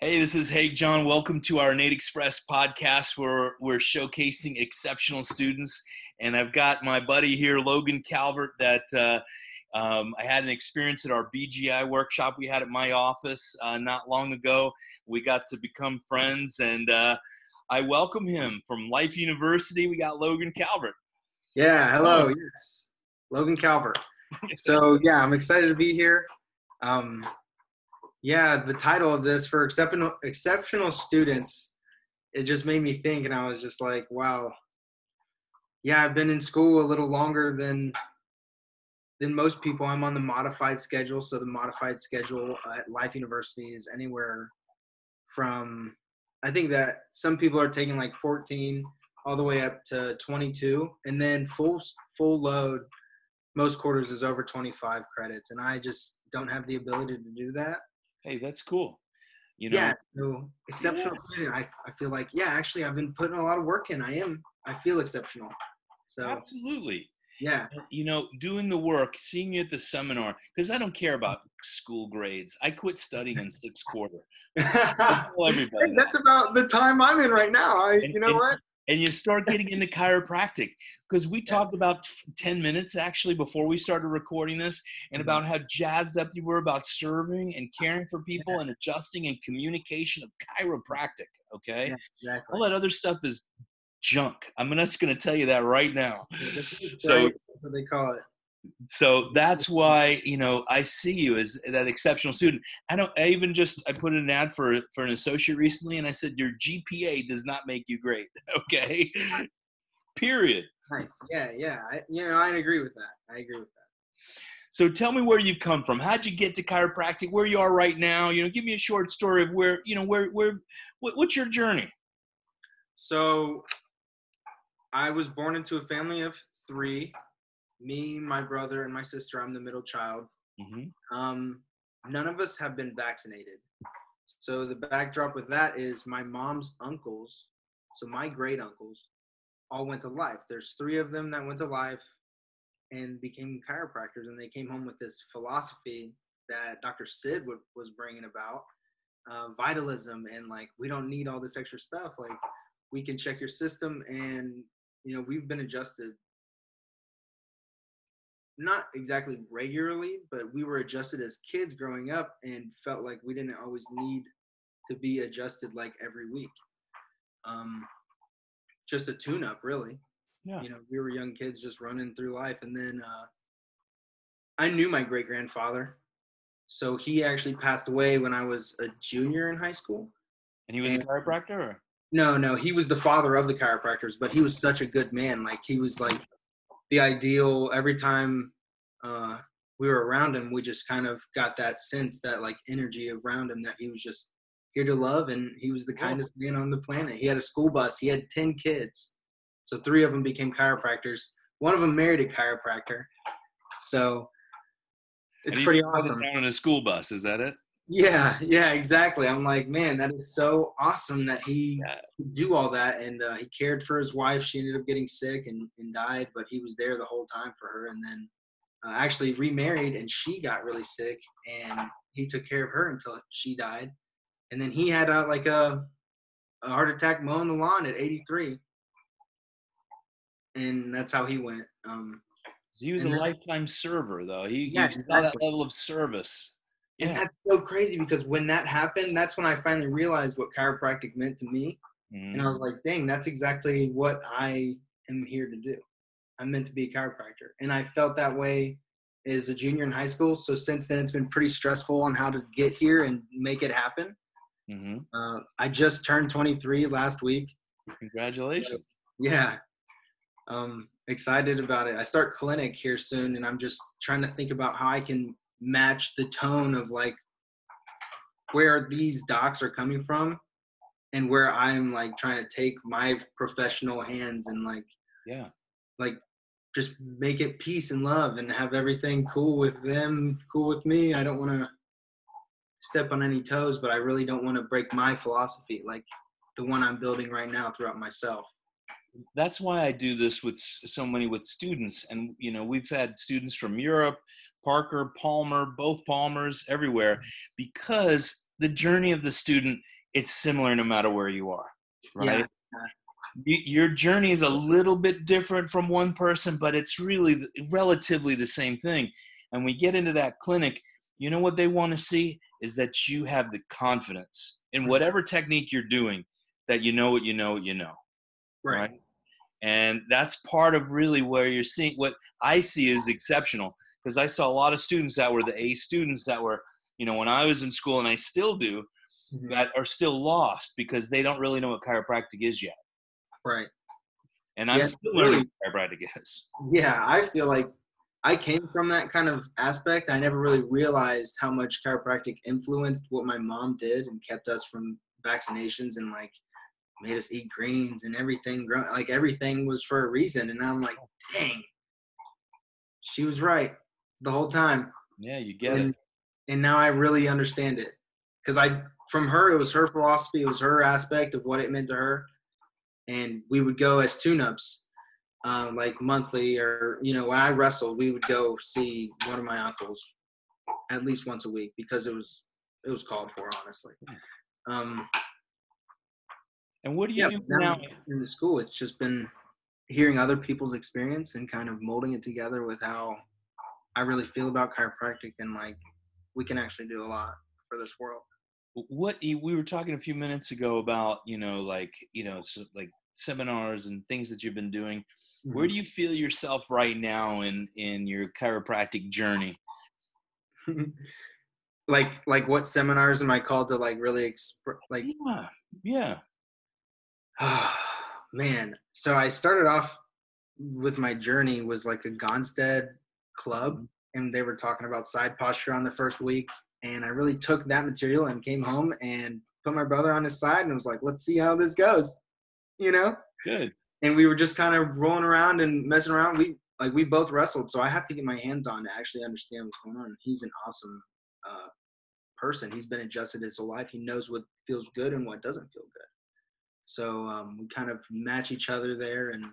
Hey, this is Hey John. Welcome to our Innate Express podcast where we're showcasing exceptional students. And I've got my buddy here, Logan Calvert, that uh, um, I had an experience at our BGI workshop we had at my office uh, not long ago. We got to become friends, and uh, I welcome him from Life University. We got Logan Calvert. Yeah, hello. Yes, Logan Calvert. So, yeah, I'm excited to be here. Um, yeah, the title of this for exceptional exceptional students, it just made me think, and I was just like, wow. Yeah, I've been in school a little longer than than most people. I'm on the modified schedule, so the modified schedule at Life University is anywhere from I think that some people are taking like 14 all the way up to 22, and then full full load most quarters is over 25 credits, and I just don't have the ability to do that hey, that's cool. You know, yeah, so exceptional yeah. student. I, I feel like, yeah, actually, I've been putting a lot of work in. I am. I feel exceptional. So absolutely. Yeah. Uh, you know, doing the work, seeing you at the seminar, because I don't care about school grades. I quit studying in sixth quarter. everybody. That's about the time I'm in right now. I, and, you know and, what? And you start getting into chiropractic because we talked about 10 minutes actually before we started recording this and Mm-hmm. about how jazzed up you were about serving and caring for people and adjusting and communication of chiropractic okay? Yeah, exactly. all that other stuff is junk. I'm just going to tell you that right now. So that's what they call it. so that's why you know i see you as that exceptional student. I don't i even just i put in an ad for for an associate recently and i said your gpa does not make you great okay? Period Nice. Yeah, yeah. I, you know, I agree with that. I agree with that. So tell me where you've come from. How'd you get to chiropractic? Where you are right now? You know, give me a short story of where you know where where what, what's your journey. So, I was born into a family of three. Me, my brother, and my sister. I'm the middle child. Mm-hmm. Um, none of us have been vaccinated. So the backdrop with that is my mom's uncles. So my great uncles all went to life. There's three of them that went to life and became chiropractors, and they came home with this philosophy that Dr. Sid was bringing about uh, vitalism and like we don't need all this extra stuff. Like we can check your system, and you know we've been adjusted. Not exactly regularly, but we were adjusted as kids growing up and felt like we didn't always need to be adjusted like every week. Um, just a tune up really yeah. you know we were young kids just running through life and then uh, i knew my great grandfather so he actually passed away when i was a junior in high school and he was and, a chiropractor or? no no he was the father of the chiropractors but he was such a good man like he was like the ideal every time uh, we were around him we just kind of got that sense that like energy around him that he was just here to love and he was the kindest man on the planet. He had a school bus. He had 10 kids. So three of them became chiropractors. One of them married a chiropractor. So it's pretty awesome. down in a school bus is that it? Yeah yeah exactly. I'm like man that is so awesome that he yeah. do all that and uh, he cared for his wife. She ended up getting sick and, and died but he was there the whole time for her and then uh, actually remarried and she got really sick and he took care of her until she died and then he had a, like a, a heart attack mowing the lawn at 83 and that's how he went um, so he was a then, lifetime server though. He, yeah, he exactly. that level of service. Yeah. and that's so crazy because when that happened that's when i finally realized what chiropractic meant to me. Mm. and i was like dang that's exactly what i am here to do. I'm meant to be a chiropractor. And i felt that way as a junior in high school. So since then it's been pretty stressful on how to get here and make it happen Mm-hmm. Uh, I just turned 23 last week. Congratulations. Yeah. Um, excited about it. I start clinic here soon, and I'm just trying to think about how I can match the tone of like where these docs are coming from and where I'm like trying to take my professional hands and like, yeah, like just make it peace and love and have everything cool with them, cool with me. I don't want to step on any toes, but I really don't want to break my philosophy, like the one I'm building right now throughout myself. That's why I do this with so many with students, and you know we've had students from Europe, Parker, Palmer, both Palmers, everywhere, because the journey of the student it's similar no matter where you are right Yeah. Your journey is a little bit different from one person but it's really relatively the same thing and we get into that clinic you know what they want to see is that you have the confidence in Mm-hmm. whatever technique you're doing that you know what you know what you know Right. and that's part of really where you're seeing what i see is exceptional because i saw a lot of students that were the a students that were you know when i was in school and i still do Mhm. that are still lost because they don't really know what chiropractic is yet Right. and i'm Yeah, still really. learning what chiropractic is Yeah, I feel like I came from that kind of aspect. I never really realized how much chiropractic influenced what my mom did and kept us from vaccinations and like made us eat greens and everything. Like everything was for a reason. And I'm like, dang, she was right the whole time. yeah you get and, it and now I really understand it because I from her it was her philosophy, it was her aspect of what it meant to her, and we would go as tune-ups, um, like monthly or you know when I wrestled, we would go see one of my uncles at least once a week because it was it was called for honestly. Um, and what do you yeah, do now in the school, it's just been hearing other people's experience and kind of molding it together with how I really feel about chiropractic and like we can actually do a lot for this world. what you- we were talking a few minutes ago about you know like you know so like seminars and things that you've been doing where Mm-hmm. do you feel yourself right now in in your chiropractic journey? Like like what seminars am I called to like really exp- like yeah yeah. Man so I started off with my journey was like the Gonstead club and they were talking about side posture on the first week and I really took that material and came home and put my brother on his side and was like let's see how this goes you know? Good and we were just kind of rolling around and messing around. We like we both wrestled, so I have to get my hands on to actually understand what's going on. He's an awesome uh, person. He's been adjusted his whole life. He knows what feels good and what doesn't feel good. So um, we kind of match each other there, and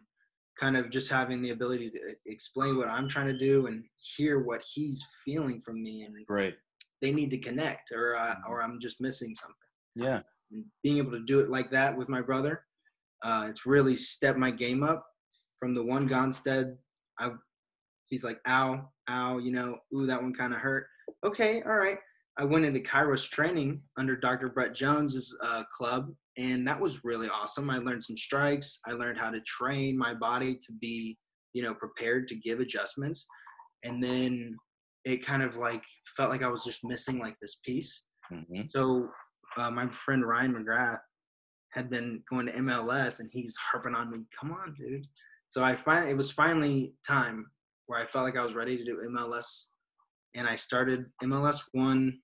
kind of just having the ability to explain what I'm trying to do and hear what he's feeling from me, and great they need to connect, or uh, or I'm just missing something yeah and being able to do it like that with my brother, uh, it's really stepped my game up from the one Gonstead. I, he's like, ow, ow, you know, ooh, that one kind of hurt. Okay, all right. I went into Kairos training under Dr. Brett Jones's uh, club, and that was really awesome. I learned some strikes. I learned how to train my body to be, you know, prepared to give adjustments, and then it kind of like felt like I was just missing like this piece. hmm So uh, my friend Ryan McGrath had been going to MLS, and he's harping on me, "Come on, dude!" So I finally, it was finally time where I felt like I was ready to do MLS, and I started MLS one.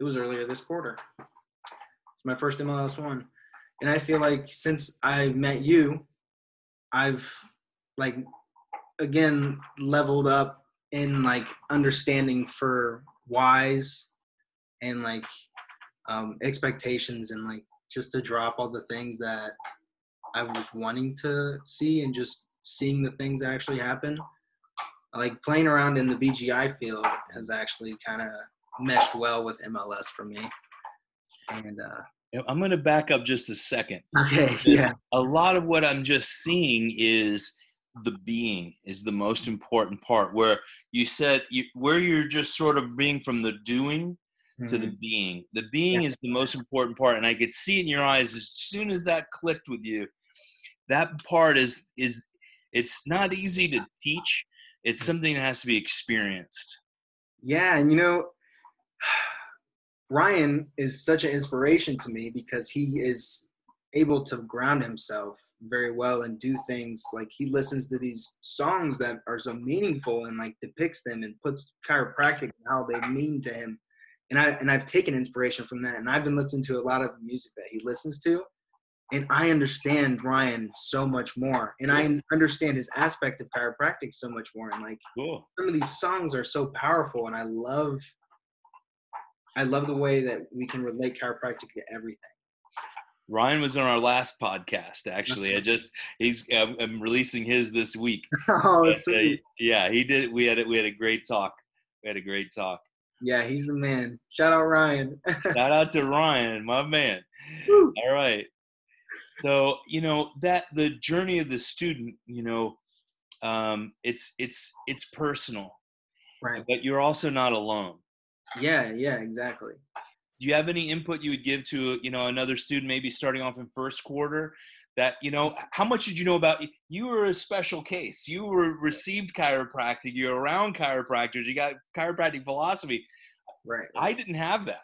It was earlier this quarter. It's my first MLS one, and I feel like since I met you, I've like again leveled up in like understanding for whys and like um, expectations and like just to drop all the things that I was wanting to see and just seeing the things that actually happen. Like playing around in the BGI field has actually kind of meshed well with MLS for me. And uh, i'm going to back up just a second okay, yeah, a lot of what i'm just seeing is the being is the most important part where you said you, where you're just sort of being from the doing to the Mhm. being. The being is the most important part, and I could see in your eyes as soon as that clicked with you. That part is is it's not easy to teach. It's something that has to be experienced. Yeah, and you know, Ryan is such an inspiration to me because he is able to ground himself very well and do things like he listens to these songs that are so meaningful and like depicts them and puts chiropractic and how they mean to him. And I and I've taken inspiration from that and I've been listening to a lot of the music that he listens to and I understand Ryan so much more and I understand his aspect of chiropractic so much more and like Cool. some of these songs are so powerful and i love i love the way that we can relate chiropractic to everything Ryan was on our last podcast. Actually, I just he's I'm, I'm releasing his this week. oh But, uh, sweet. yeah, he did. We had a, we had a great talk. We had a great talk. Yeah, he's the man. Shout out Ryan. Shout out to Ryan, my man. Woo. All right. So you know that the journey of the student, you know, um, it's it's it's personal, right? But you're also not alone. Yeah, yeah, exactly. Do you have any input you would give to you know another student, maybe starting off in first quarter? That you know, how much did you know about? You were a special case. You were received chiropractic. You're around chiropractors. You got chiropractic philosophy. Right. I didn't have that.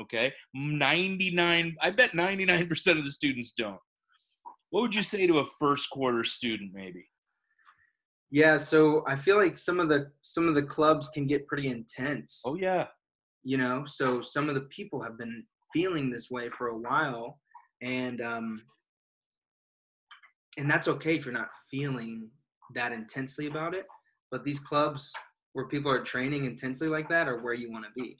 Okay, ninety nine. I bet ninety nine percent of the students don't. What would you say to a first quarter student, maybe? Yeah, so I feel like some of the some of the clubs can get pretty intense. Oh yeah. You know, so some of the people have been feeling this way for a while, and um, and that's okay if you're not feeling that intensely about it. But these clubs where people are training intensely like that are where you want to be.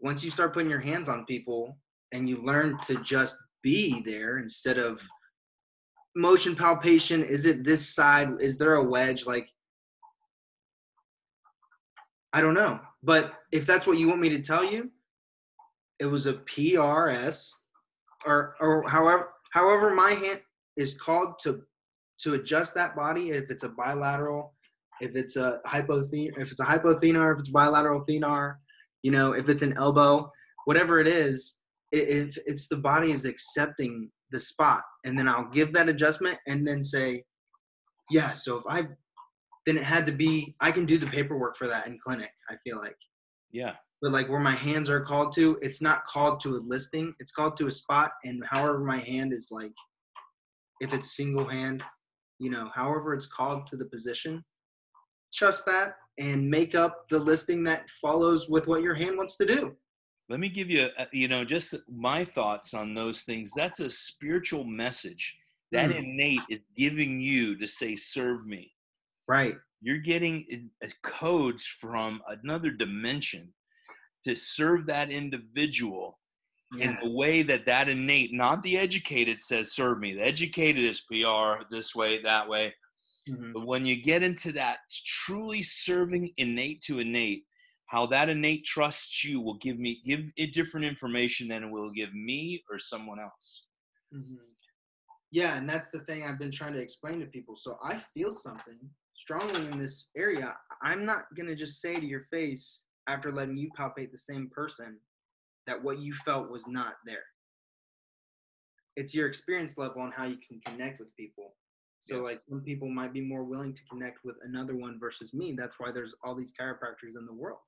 Once you start putting your hands on people and you learn to just be there instead of motion palpation is it this side is there a wedge like i don't know but if that's what you want me to tell you it was a prs or or however however my hand is called to to adjust that body if it's a bilateral if it's a hypothenar if it's a hypothenar if it's bilateral thenar you know if it's an elbow whatever it is it, it's the body is accepting the spot and then I'll give that adjustment and then say, yeah, so if I then it had to be I can do the paperwork for that in clinic, I feel like. Yeah. But like where my hands are called to, it's not called to a listing, it's called to a spot and however my hand is like if it's single hand, you know, however it's called to the position, trust that and make up the listing that follows with what your hand wants to do. Let me give you a, you know just my thoughts on those things. That's a spiritual message that mm. innate is giving you to say serve me. Right. You're getting codes from another dimension to serve that individual yeah. in the way that that innate not the educated says serve me the educated is pr this way that way mm-hmm. but when you get into that truly serving innate to innate how that innate trusts you will give me give it different information than it will give me or someone else mm-hmm. yeah and that's the thing i've been trying to explain to people so i feel something strongly in this area i'm not going to just say to your face after letting you palpate the same person that what you felt was not there it's your experience level on how you can connect with people so yeah. like some people might be more willing to connect with another one versus me that's why there's all these chiropractors in the world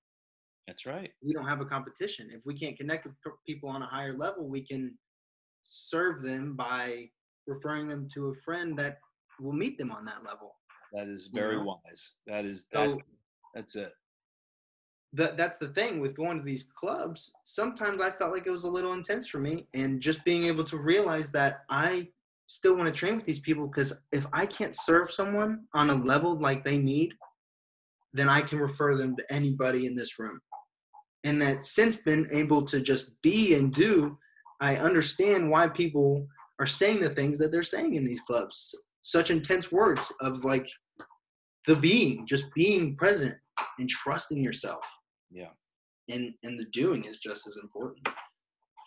that's right. We don't have a competition. If we can't connect with people on a higher level, we can serve them by referring them to a friend that will meet them on that level. That is very you know? wise. That is that. So, that's it. That that's the thing with going to these clubs. Sometimes I felt like it was a little intense for me, and just being able to realize that I still want to train with these people because if I can't serve someone on a level like they need, then I can refer them to anybody in this room and that since been able to just be and do, I understand why people are saying the things that they're saying in these clubs. Such intense words of like the being, just being present and trusting yourself. Yeah. And and the doing is just as important.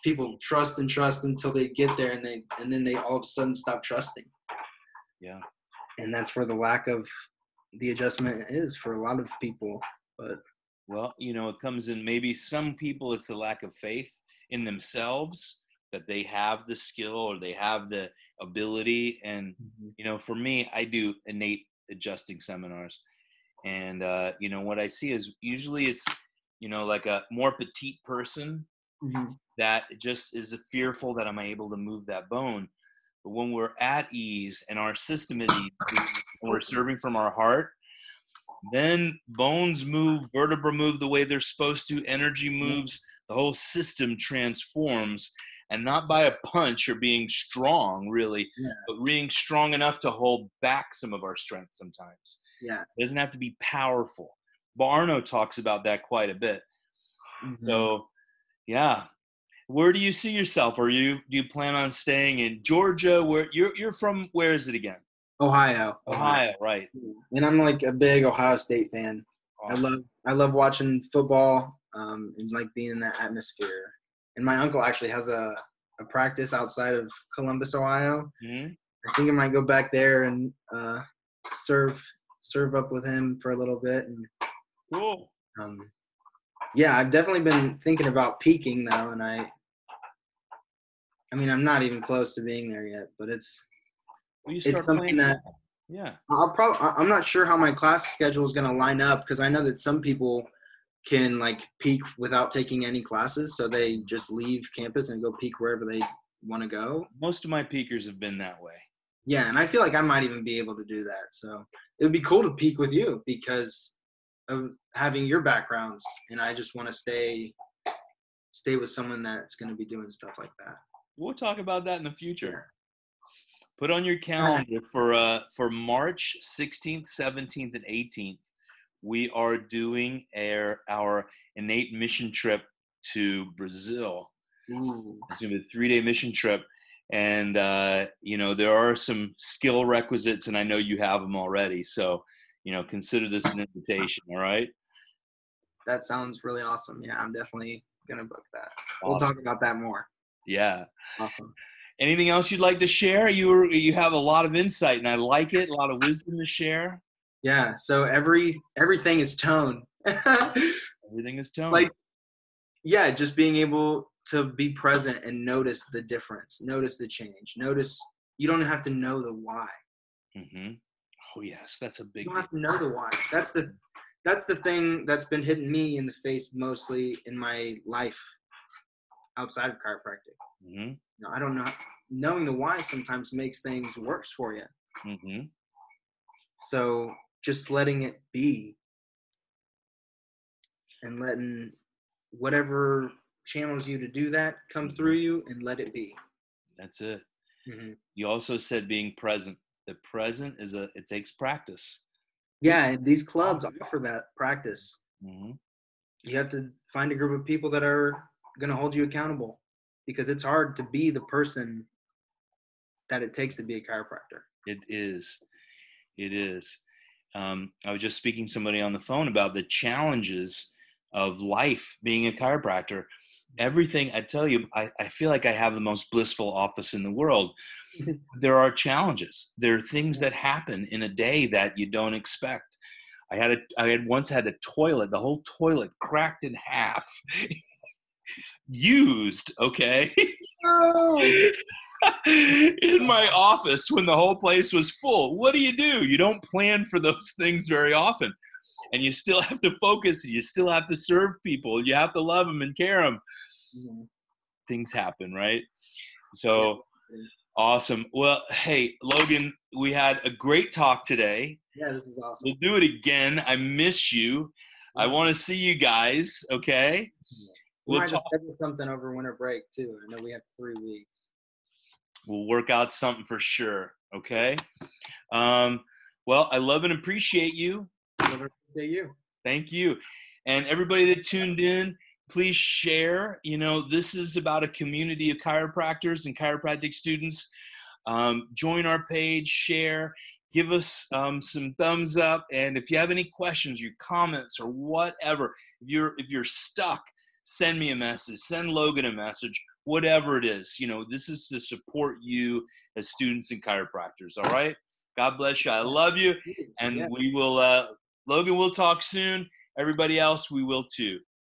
People trust and trust until they get there and they and then they all of a sudden stop trusting. Yeah. And that's where the lack of the adjustment is for a lot of people. But well, you know, it comes in maybe some people it's the lack of faith in themselves that they have the skill or they have the ability. And, mm-hmm. you know, for me, I do innate adjusting seminars. And, uh, you know, what I see is usually it's, you know, like a more petite person mm-hmm. that just is fearful that I'm able to move that bone. But when we're at ease and our system is ease, we're serving from our heart, then bones move, vertebra move the way they're supposed to, energy moves, the whole system transforms, and not by a punch or being strong, really, yeah. but being strong enough to hold back some of our strength sometimes. Yeah. It doesn't have to be powerful. Barno talks about that quite a bit. Mm-hmm. So, yeah. Where do you see yourself? Are you do you plan on staying in Georgia? Where you're you're from where is it again? Ohio. Ohio, right. And I'm like a big Ohio State fan. Awesome. I love I love watching football. um, and like being in that atmosphere. And my uncle actually has a, a practice outside of Columbus, Ohio. Mhm. I think I might go back there and uh, serve serve up with him for a little bit. And Cool. um, yeah, I've definitely been thinking about peaking though, and I. I mean, I'm not even close to being there yet, but it's, well, it's something that- Yeah. I'll probably. I'm not sure how my class schedule is going to line up because I know that some people can like peak without taking any classes, so they just leave campus and go peak wherever they want to go. Most of my peakers have been that way. Yeah, and I feel like I might even be able to do that. So it would be cool to peak with you because of having your backgrounds, and I just want to stay stay with someone that's going to be doing stuff like that. We'll talk about that in the future. Put on your calendar for uh for March 16th, 17th, and 18th. We are doing our our innate mission trip to Brazil. Ooh. It's gonna be a three day mission trip, and uh, you know there are some skill requisites, and I know you have them already. So you know consider this an invitation. All right. That sounds really awesome. Yeah, I'm definitely gonna book that. We'll talk about that more. Yeah. Awesome. Anything else you'd like to share? You were, you have a lot of insight, and I like it. A lot of wisdom to share. Yeah. So every everything is tone. Everything is tone. like yeah, just being able to be present and notice the difference, notice the change, notice you don't have to know the why. hmm Oh yes, that's a big You have to know the why. That's the that's the thing that's been hitting me in the face mostly in my life outside of chiropractic. hmm You know, I don't know knowing the why sometimes makes things worse for you. hmm So just letting it be and letting whatever channels you to do that come through you and let it be. That's it. Mhm. You also said being present. The present is a. It takes practice. Yeah, and these clubs offer that practice. hmm You have to find a group of people that are going to hold you accountable because it's hard to be the person that it takes to be a chiropractor. It is. It is. Um, I was just speaking to somebody on the phone about the challenges of life being a chiropractor. Everything I tell you, I, I feel like I have the most blissful office in the world. There are challenges. There are things that happen in a day that you don't expect. I had a I had once had a toilet, the whole toilet cracked in half. Used, okay? in my office when the whole place was full. What do you do? You don't plan for those things very often. And you still have to focus, you still have to serve people, you have to love them and care them. Mhm. Things happen, right? So. Awesome. Well, hey, Logan, we had a great talk today. Yeah, this is awesome. We'll do it again. I miss you. I want to see you guys, okay? We We'll might talk. just schedule something over winter break too. I know we have three weeks. We'll work out something for sure, okay? Um, well, I love and appreciate you. Have a good day, you. Thank you. And everybody that tuned in, please share. You know, this is about a community of chiropractors and chiropractic students. Um, join our page, share, give us um, some thumbs up. And if you have any questions, your comments, or whatever, if you're if you're stuck, send me a message, send Logan a message, whatever it is. You know, this is to support you as students and chiropractors. All right. God bless you. I love you and we will uh logan will talk soon everybody else we will too